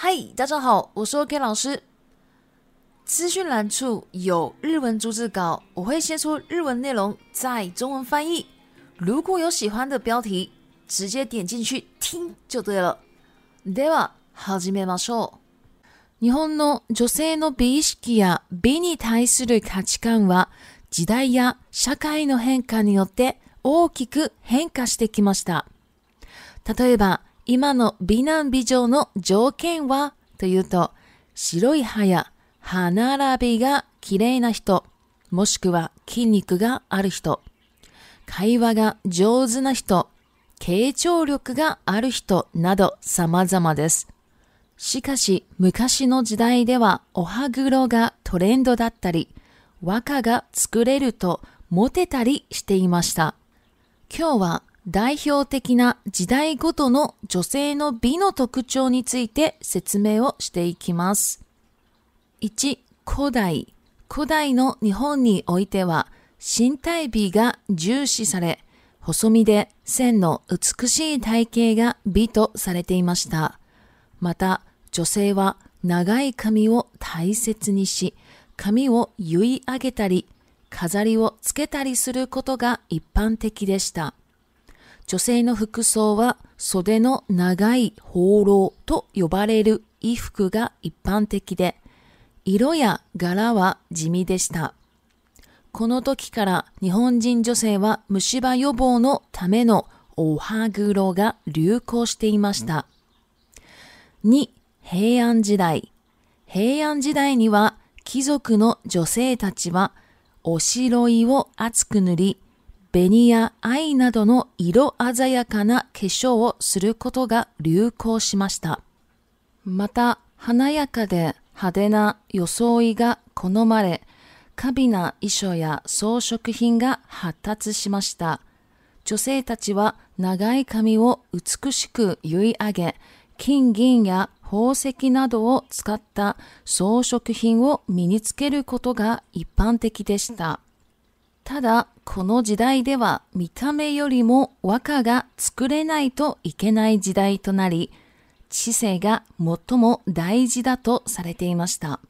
嗨，大家好，我是 K 老师。资讯栏处有日文主字稿，我会先出日文内容，再中文翻译。如果有喜欢的标题，直接点进去听就对了。Dora，好久没说。日本の女性の美意識や美に対する価値観は時代や社会の変化によって大きく変化してきました。例えば今の美男美女の条件はというと、白い歯や歯並びが綺麗な人、もしくは筋肉がある人、会話が上手な人、傾聴力がある人など様々です。しかし昔の時代ではお歯黒がトレンドだったり、和歌が作れるとモテたりしていました。今日は代表的な時代ごとの女性の美の特徴について説明をしていきます。1、古代。古代の日本においては、身体美が重視され、細身で線の美しい体型が美とされていました。また、女性は長い髪を大切にし、髪を結い上げたり、飾りをつけたりすることが一般的でした。女性の服装は袖の長い放浪と呼ばれる衣服が一般的で、色や柄は地味でした。この時から日本人女性は虫歯予防のためのお歯黒が流行していました。2、平安時代。平安時代には貴族の女性たちはおしろいを厚く塗り、ベニやイなどの色鮮やかな化粧をすることが流行しました。また、華やかで派手な装いが好まれ、華美な衣装や装飾品が発達しました。女性たちは長い髪を美しく結い上げ、金銀や宝石などを使った装飾品を身につけることが一般的でした。ただ、この時代では見た目よりも和歌が作れないといけない時代となり、知性が最も大事だとされていました。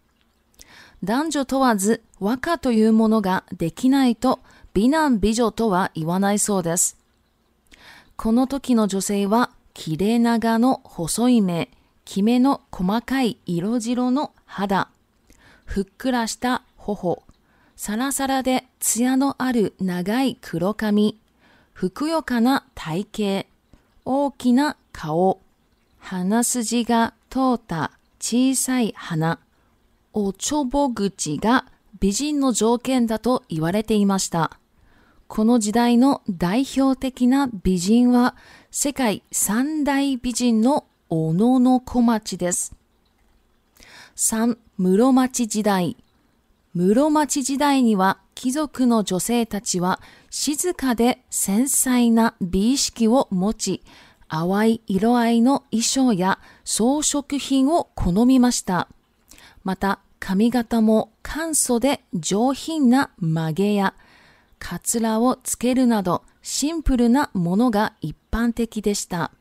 男女問わず和歌というものができないと美男美女とは言わないそうです。この時の女性は切れ長の細い目、きめの細かい色白の肌、ふっくらした頬、サラサラでツヤのある長い黒髪、ふくよかな体型、大きな顔、鼻筋が通った小さい鼻、おちょぼ口が美人の条件だと言われていました。この時代の代表的な美人は世界三大美人の小野小町です。3、室町時代。室町時代には貴族の女性たちは静かで繊細な美意識を持ち、淡い色合いの衣装や装飾品を好みました。また、髪型も簡素で上品な曲げや、かつらをつけるなどシンプルなものが一般的でした。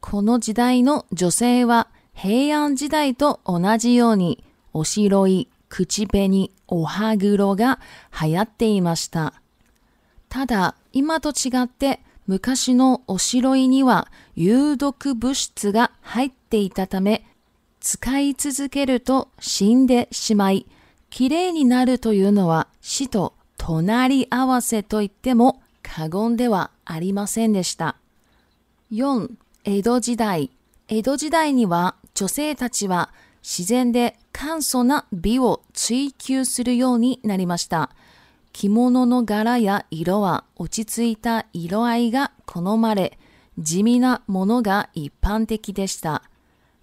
この時代の女性は平安時代と同じようにおしろい、口紅、お歯黒が流行っていました。ただ、今と違って昔のおしろいには有毒物質が入っていたため、使い続けると死んでしまい、綺麗になるというのは死と隣り合わせといっても過言ではありませんでした。4. 江戸時代。江戸時代には女性たちは自然で簡素な美を追求するようになりました。着物の柄や色は落ち着いた色合いが好まれ、地味なものが一般的でした。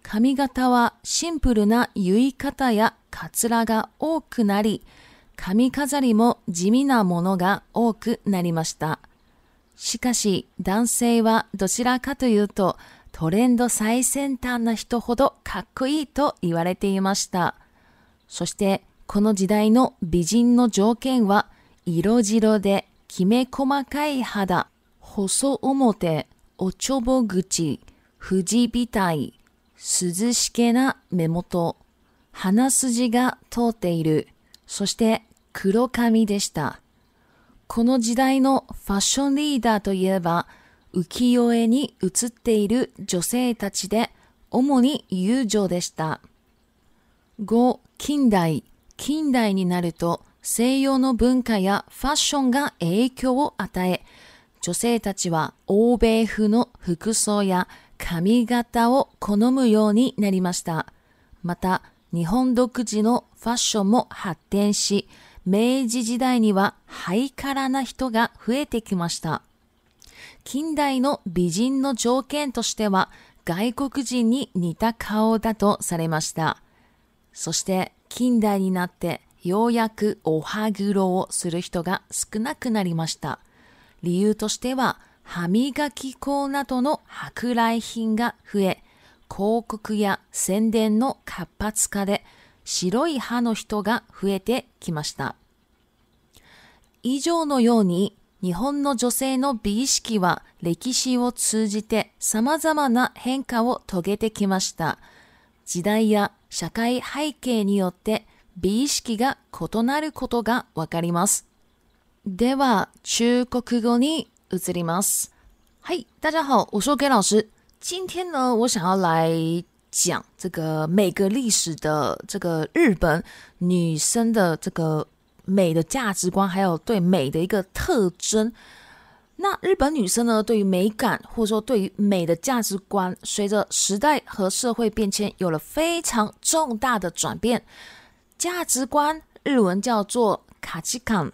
髪型はシンプルな結い方やかつらが多くなり、髪飾りも地味なものが多くなりました。しかし男性はどちらかというとトレンド最先端な人ほどかっこいいと言われていました。そしてこの時代の美人の条件は色白できめ細かい肌、細表、おちょぼ口、藤びたい、涼しげな目元、鼻筋が通っている、そして黒髪でした。この時代のファッションリーダーといえば浮世絵に写っている女性たちで、主に友情でした。5、近代。近代になると、西洋の文化やファッションが影響を与え、女性たちは欧米風の服装や髪型を好むようになりました。また、日本独自のファッションも発展し、明治時代にはハイカラな人が増えてきました。近代の美人の条件としては外国人に似た顔だとされました。そして近代になってようやくお歯黒をする人が少なくなりました。理由としては歯磨き粉などの舶来品が増え、広告や宣伝の活発化で白い歯の人が増えてきました。以上のように日本の女性の美意識は歴史を通じて様々な変化を遂げてきました。時代や社会背景によって美意識が異なることがわかります。では、中国語に移ります。はい、大家好，我是 K 老师。今天呢，我想要来讲这个每个历史的这个日本女生的这个美的价值观，还有对美的一个特征。那日本女生呢？对于美感，或者说对于美的价值观，随着时代和社会变迁，有了非常重大的转变。价值观日文叫做“卡其卡。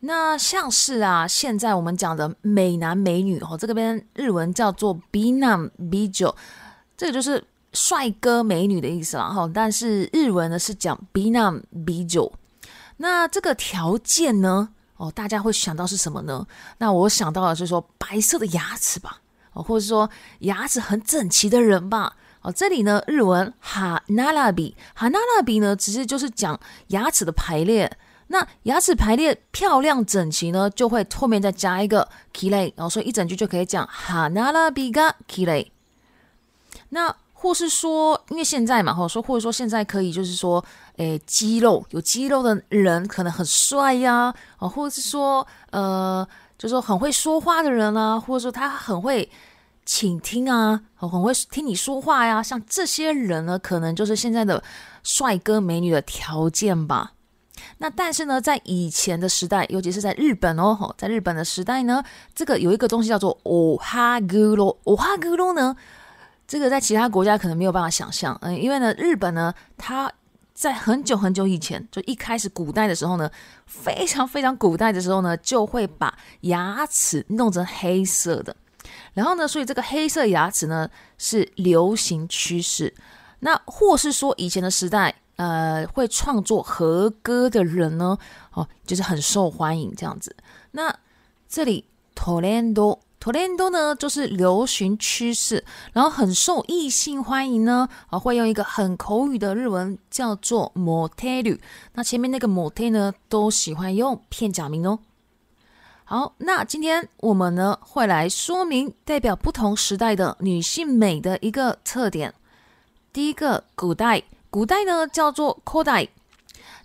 那像是啊，现在我们讲的美男美女，哦，这个边日文叫做 “b 男 b o 这个就是帅哥美女的意思了，哈。但是日文呢是讲 “b 男 b o 那这个条件呢？哦，大家会想到是什么呢？那我想到的是说白色的牙齿吧，哦，或者是说牙齿很整齐的人吧。哦，这里呢日文哈那拉比，哈那拉比呢其实就是讲牙齿的排列。那牙齿排列漂亮整齐呢，就会后面再加一个 ki 雷，然后所以一整句就可以讲哈那拉比嘎 k i l ki 那或是说，因为现在嘛，吼说，或者说现在可以，就是说，诶，肌肉有肌肉的人可能很帅呀，哦，或者是说，呃，就是说很会说话的人啊，或者说他很会倾听啊，很会听你说话呀，像这些人呢，可能就是现在的帅哥美女的条件吧。那但是呢，在以前的时代，尤其是在日本哦，在日本的时代呢，这个有一个东西叫做欧哈咕噜，欧哈咕噜呢。这个在其他国家可能没有办法想象，嗯，因为呢，日本呢，它在很久很久以前，就一开始古代的时候呢，非常非常古代的时候呢，就会把牙齿弄成黑色的，然后呢，所以这个黑色牙齿呢是流行趋势，那或是说以前的时代，呃，会创作和歌的人呢，哦，就是很受欢迎这样子，那这里トレンド。トレンド呢，就是流行趋势，然后很受异性欢迎呢啊，会用一个很口语的日文叫做摩天。る。那前面那个摩天呢，都喜欢用片假名哦。好，那今天我们呢会来说明代表不同时代的女性美的一个特点。第一个，古代，古代呢叫做 kodai。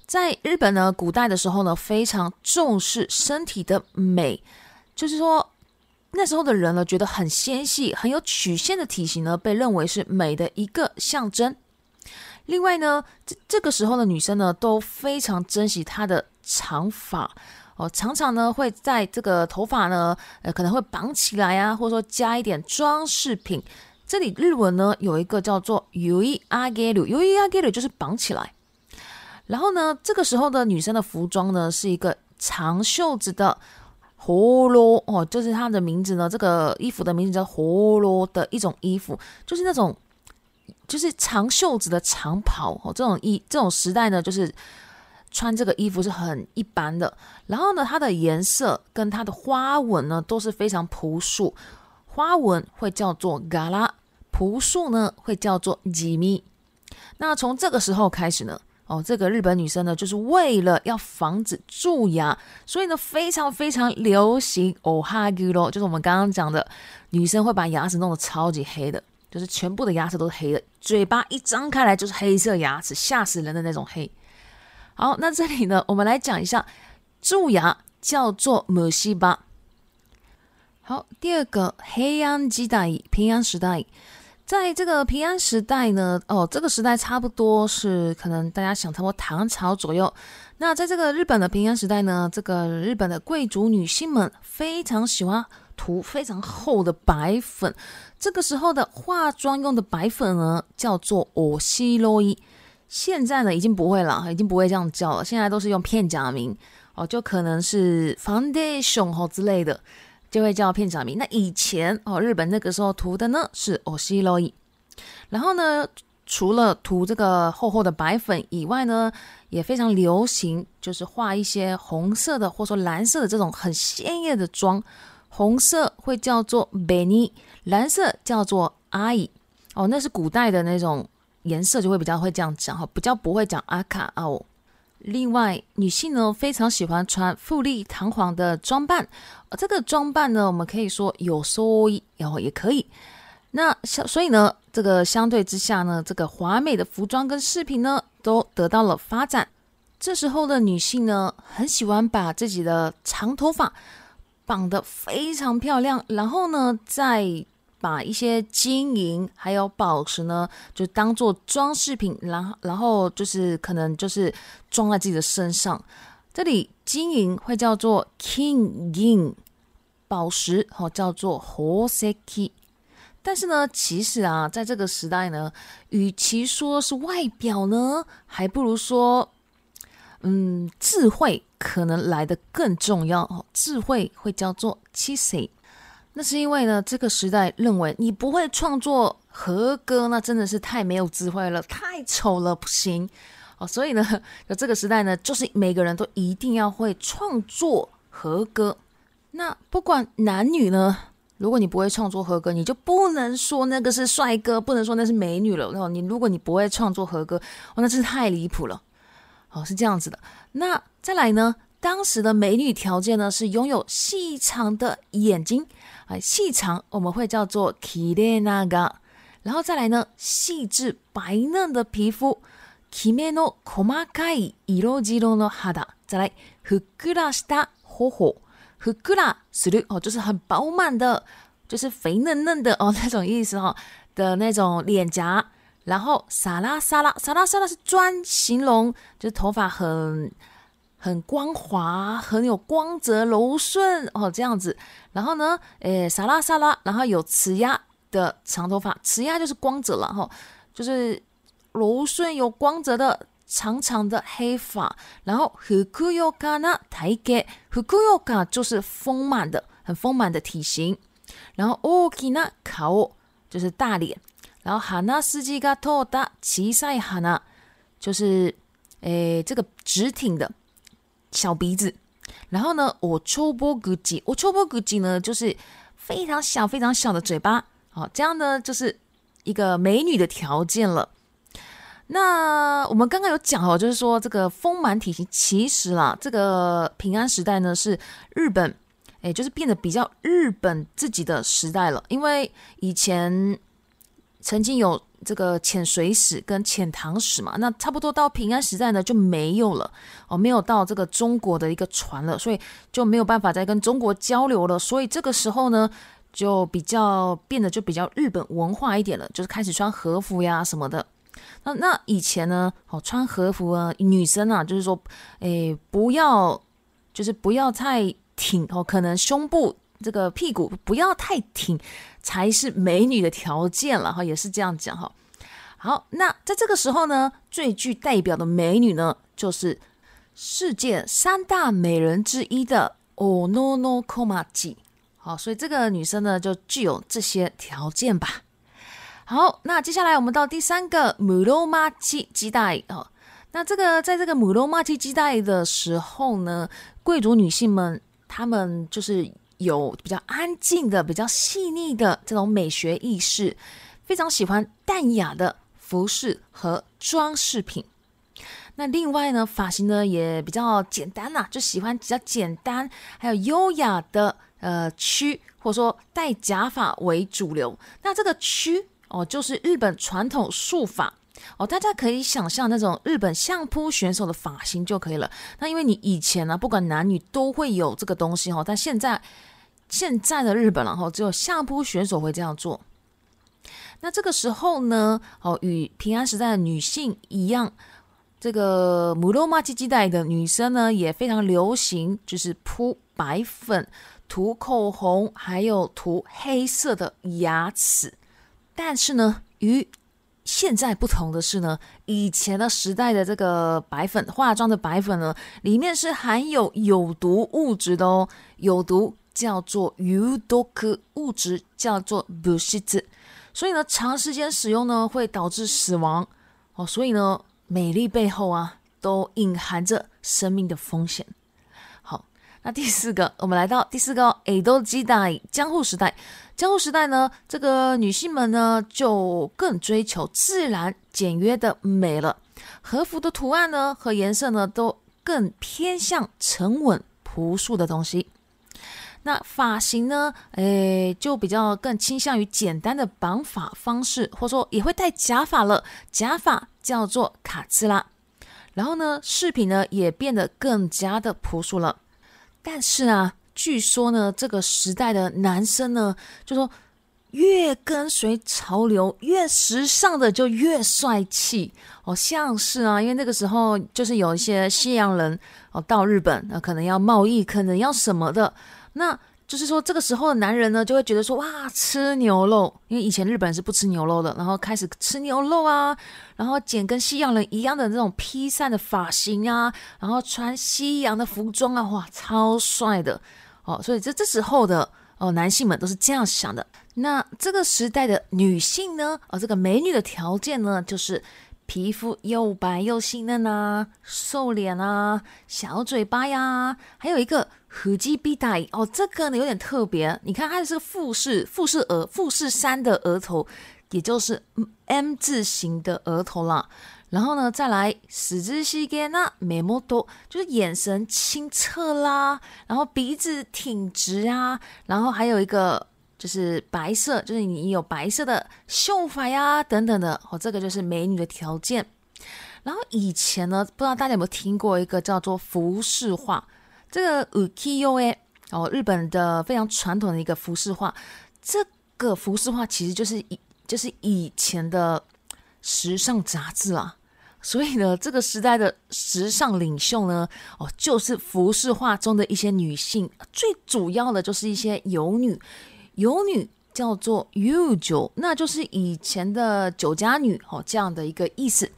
在日本呢古代的时候呢，非常重视身体的美，就是说。那时候的人呢，觉得很纤细、很有曲线的体型呢，被认为是美的一个象征。另外呢，这这个时候的女生呢，都非常珍惜她的长发哦，常常呢会在这个头发呢，呃，可能会绑起来啊，或者说加一点装饰品。这里日文呢有一个叫做 u r い u u る，ゆ g e r u 就是绑起来。然后呢，这个时候的女生的服装呢是一个长袖子的。葫芦哦，就是它的名字呢。这个衣服的名字叫葫芦的一种衣服，就是那种就是长袖子的长袍哦。这种衣这种时代呢，就是穿这个衣服是很一般的。然后呢，它的颜色跟它的花纹呢都是非常朴素，花纹会叫做嘎拉，朴素呢会叫做吉米。那从这个时候开始呢。哦，这个日本女生呢，就是为了要防止蛀牙，所以呢非常非常流行哦哈 a 咯，就是我们刚刚讲的女生会把牙齿弄得超级黑的，就是全部的牙齿都是黑的，嘴巴一张开来就是黑色牙齿，吓死人的那种黑。好，那这里呢，我们来讲一下蛀牙叫做母细吧。好，第二个黑暗时代，平安时代。在这个平安时代呢，哦，这个时代差不多是可能大家想差不多唐朝左右。那在这个日本的平安时代呢，这个日本的贵族女性们非常喜欢涂非常厚的白粉。这个时候的化妆用的白粉呢，叫做“我西洛伊”。现在呢，已经不会了，已经不会这样叫了，现在都是用片假名哦，就可能是 “foundation” 或之类的。就会叫片假名。那以前哦，日本那个时候涂的呢是オシ o イ，然后呢，除了涂这个厚厚的白粉以外呢，也非常流行，就是画一些红色的，或者说蓝色的这种很鲜艳的妆。红色会叫做 b e n y 蓝色叫做阿姨哦，那是古代的那种颜色，就会比较会这样讲，哈，比较不会讲阿卡哦。另外，女性呢非常喜欢穿富丽堂皇的装扮，这个装扮呢，我们可以说有说，然后也可以。那相所以呢，这个相对之下呢，这个华美的服装跟饰品呢都得到了发展。这时候的女性呢，很喜欢把自己的长头发绑得非常漂亮，然后呢，在把一些金银还有宝石呢，就当做装饰品，然后然后就是可能就是装在自己的身上。这里金银会叫做 king ing，宝石哦叫做 horse k 但是呢，其实啊，在这个时代呢，与其说是外表呢，还不如说嗯智慧可能来的更重要哦。智慧会叫做 chise。那是因为呢，这个时代认为你不会创作和歌，那真的是太没有智慧了，太丑了，不行。哦，所以呢，这个时代呢，就是每个人都一定要会创作和歌。那不管男女呢，如果你不会创作和歌，你就不能说那个是帅哥，不能说那是美女了。哦，你如果你不会创作和歌，哦，那真是太离谱了。哦，是这样子的。那再来呢？当时的美女条件呢是拥有细长的眼睛啊，细长我们会叫做 kirenga，a 然后再来呢细致白嫩的皮肤，kimeno komakai i r o j i r o no hada，再来 fukura shita hoho，fukura suu 哦就是很饱满的，就是肥嫩嫩的哦 那种意思哈的那种脸颊，然后沙拉沙拉沙拉沙拉是专形容就是头发很。很光滑，很有光泽，柔顺哦，这样子。然后呢，诶，沙拉沙拉，然后有磁牙的长头发，磁牙就是光泽了哈，就是柔顺有光泽的长长的黑发。然后，hukuyokana taike h u k u y o k a 就是丰满的，很丰满的体型。然后，oki na kao 就是大脸。然后，hana siji kata h a n a 就是诶，这个直挺的。小鼻子，然后呢，我抽波咕叽，我抽波咕叽呢，就是非常小、非常小的嘴巴，好，这样呢，就是一个美女的条件了。那我们刚刚有讲哦，就是说这个丰满体型，其实啦，这个平安时代呢，是日本，哎，就是变得比较日本自己的时代了，因为以前。曾经有这个潜水史跟浅唐史嘛，那差不多到平安时代呢就没有了哦，没有到这个中国的一个船了，所以就没有办法再跟中国交流了。所以这个时候呢，就比较变得就比较日本文化一点了，就是开始穿和服呀什么的。那那以前呢，哦穿和服啊，女生啊，就是说，诶，不要，就是不要太挺哦，可能胸部。这个屁股不要太挺，才是美女的条件了哈，也是这样讲哈。好，那在这个时候呢，最具代表的美女呢，就是世界三大美人之一的 Ononokomachi。好，所以这个女生呢，就具有这些条件吧。好，那接下来我们到第三个 Muromachi 姬代啊。那这个在这个 Muromachi 姬代的时候呢，贵族女性们，她们就是。有比较安静的、比较细腻的这种美学意识，非常喜欢淡雅的服饰和装饰品。那另外呢，发型呢也比较简单啦，就喜欢比较简单，还有优雅的呃区，或者说戴假发为主流。那这个区哦，就是日本传统术法哦，大家可以想象那种日本相扑选手的发型就可以了。那因为你以前呢，不管男女都会有这个东西哦，但现在。现在的日本，然后只有下铺选手会这样做。那这个时候呢，哦，与平安时代的女性一样，这个母罗马基基代的女生呢，也非常流行，就是铺白粉、涂口红，还有涂黑色的牙齿。但是呢，与现在不同的是呢，以前的时代的这个白粉化妆的白粉呢，里面是含有有毒物质的哦，有毒。叫做 udoku 物质，叫做 bushit。所以呢，长时间使用呢会导致死亡。哦，所以呢，美丽背后啊，都隐含着生命的风险。好，那第四个，我们来到第四个，d o i dai 江户时代，江户时代呢，这个女性们呢就更追求自然简约的美了，和服的图案呢和颜色呢都更偏向沉稳朴素的东西。那发型呢？诶，就比较更倾向于简单的绑发方式，或者说也会戴假发了。假发叫做卡姿拉。然后呢，饰品呢也变得更加的朴素了。但是啊，据说呢，这个时代的男生呢，就说越跟随潮流、越时尚的就越帅气。哦，像是啊，因为那个时候就是有一些西洋人哦到日本，那可能要贸易，可能要什么的。那就是说，这个时候的男人呢，就会觉得说，哇，吃牛肉，因为以前日本人是不吃牛肉的，然后开始吃牛肉啊，然后剪跟西洋人一样的那种披散的发型啊，然后穿西洋的服装啊，哇，超帅的，哦，所以这这时候的哦，男性们都是这样想的。那这个时代的女性呢，哦，这个美女的条件呢，就是皮肤又白又细嫩啊，瘦脸啊，小嘴巴呀，还有一个。和鸡鼻大哦，这个呢有点特别。你看，它是富士富士额富士山的额头，也就是 M 字形的额头啦。然后呢，再来十字西肩那眉毛都就是眼神清澈啦，然后鼻子挺直啊，然后还有一个就是白色，就是你有白色的秀发呀等等的。哦，这个就是美女的条件。然后以前呢，不知道大家有没有听过一个叫做服饰画。这个 ukiyo 哦，日本的非常传统的一个服饰画，这个服饰画其实就是以就是以前的时尚杂志啦。所以呢，这个时代的时尚领袖呢，哦，就是服饰画中的一些女性，最主要的就是一些游女。游女叫做 yūjo，那就是以前的酒家女哦这样的一个意思。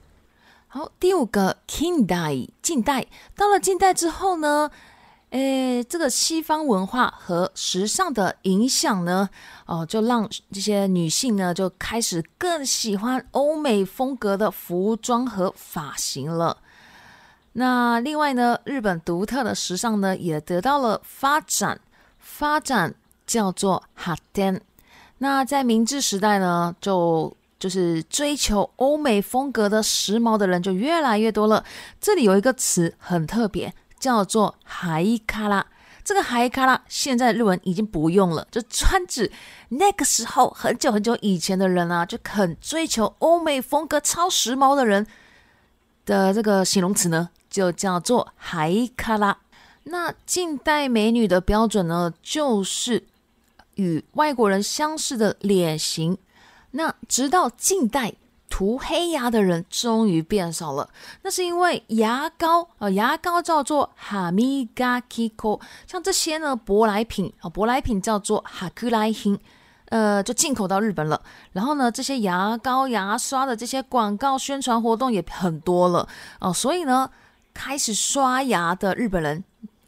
好，第五个 k i n d a i 近代，到了近代之后呢。哎，这个西方文化和时尚的影响呢，哦，就让这些女性呢就开始更喜欢欧美风格的服装和发型了。那另外呢，日本独特的时尚呢也得到了发展，发展叫做哈天。那在明治时代呢，就就是追求欧美风格的时髦的人就越来越多了。这里有一个词很特别。叫做海卡拉，这个海卡拉现在日文已经不用了，就专指那个时候很久很久以前的人啊，就很追求欧美风格、超时髦的人的这个形容词呢，就叫做海卡拉。那近代美女的标准呢，就是与外国人相似的脸型。那直到近代。涂黑牙的人终于变少了，那是因为牙膏呃，牙膏叫做哈米嘎 Kiko，像这些呢舶来品啊，舶来品叫做哈克莱品，呃，就进口到日本了。然后呢，这些牙膏、牙刷的这些广告宣传活动也很多了哦，所以呢，开始刷牙的日本人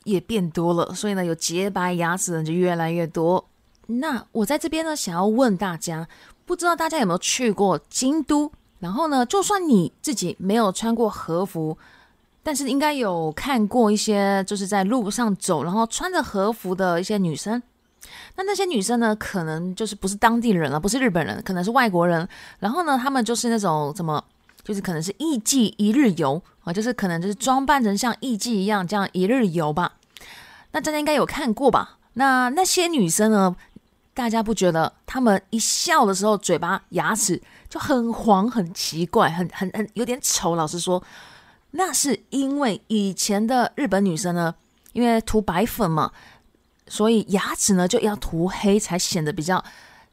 也变多了，所以呢，有洁白牙齿的人就越来越多。那我在这边呢，想要问大家。不知道大家有没有去过京都？然后呢，就算你自己没有穿过和服，但是应该有看过一些，就是在路上走，然后穿着和服的一些女生。那那些女生呢，可能就是不是当地人了，不是日本人，可能是外国人。然后呢，他们就是那种怎么，就是可能是艺妓一日游啊，就是可能就是装扮成像艺妓一样这样一日游吧。那大家应该有看过吧？那那些女生呢？大家不觉得他们一笑的时候，嘴巴牙齿就很黄、很奇怪、很很很有点丑？老实说，那是因为以前的日本女生呢，因为涂白粉嘛，所以牙齿呢就要涂黑，才显得比较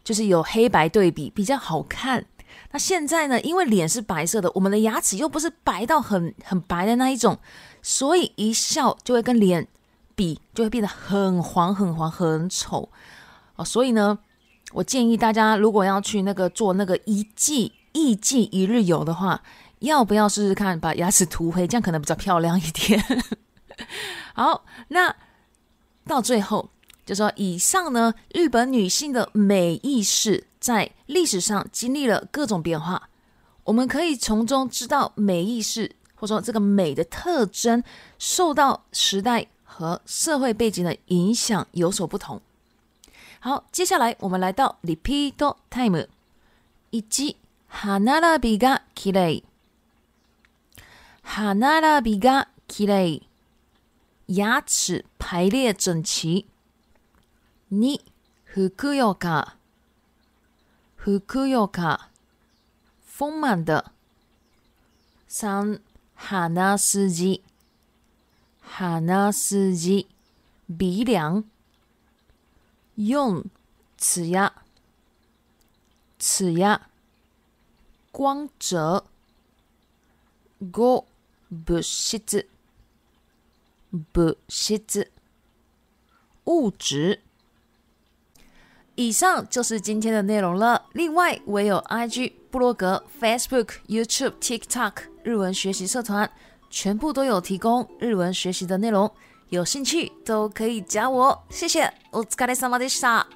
就是有黑白对比，比较好看。那现在呢，因为脸是白色的，我们的牙齿又不是白到很很白的那一种，所以一笑就会跟脸比，就会变得很黄、很黄、很丑。所以呢，我建议大家，如果要去那个做那个一季一季一日游的话，要不要试试看把牙齿涂黑？这样可能比较漂亮一点。好，那到最后就说，以上呢，日本女性的美意识在历史上经历了各种变化，我们可以从中知道美意识或者说这个美的特征受到时代和社会背景的影响有所不同。好，接下来我们来到 repeat time。一，ハナラビがきれい，ハナラビがきい，牙齿排列整齐。二，ふくよか，ふくよか，丰满的。三，鼻梁。用此牙，此牙光泽，g 固物质，物质。以上就是今天的内容了。另外，我有 IG、布罗格、Facebook、YouTube、TikTok 日文学习社团，全部都有提供日文学习的内容。有兴趣都可以加我，谢谢。お疲れ様でした。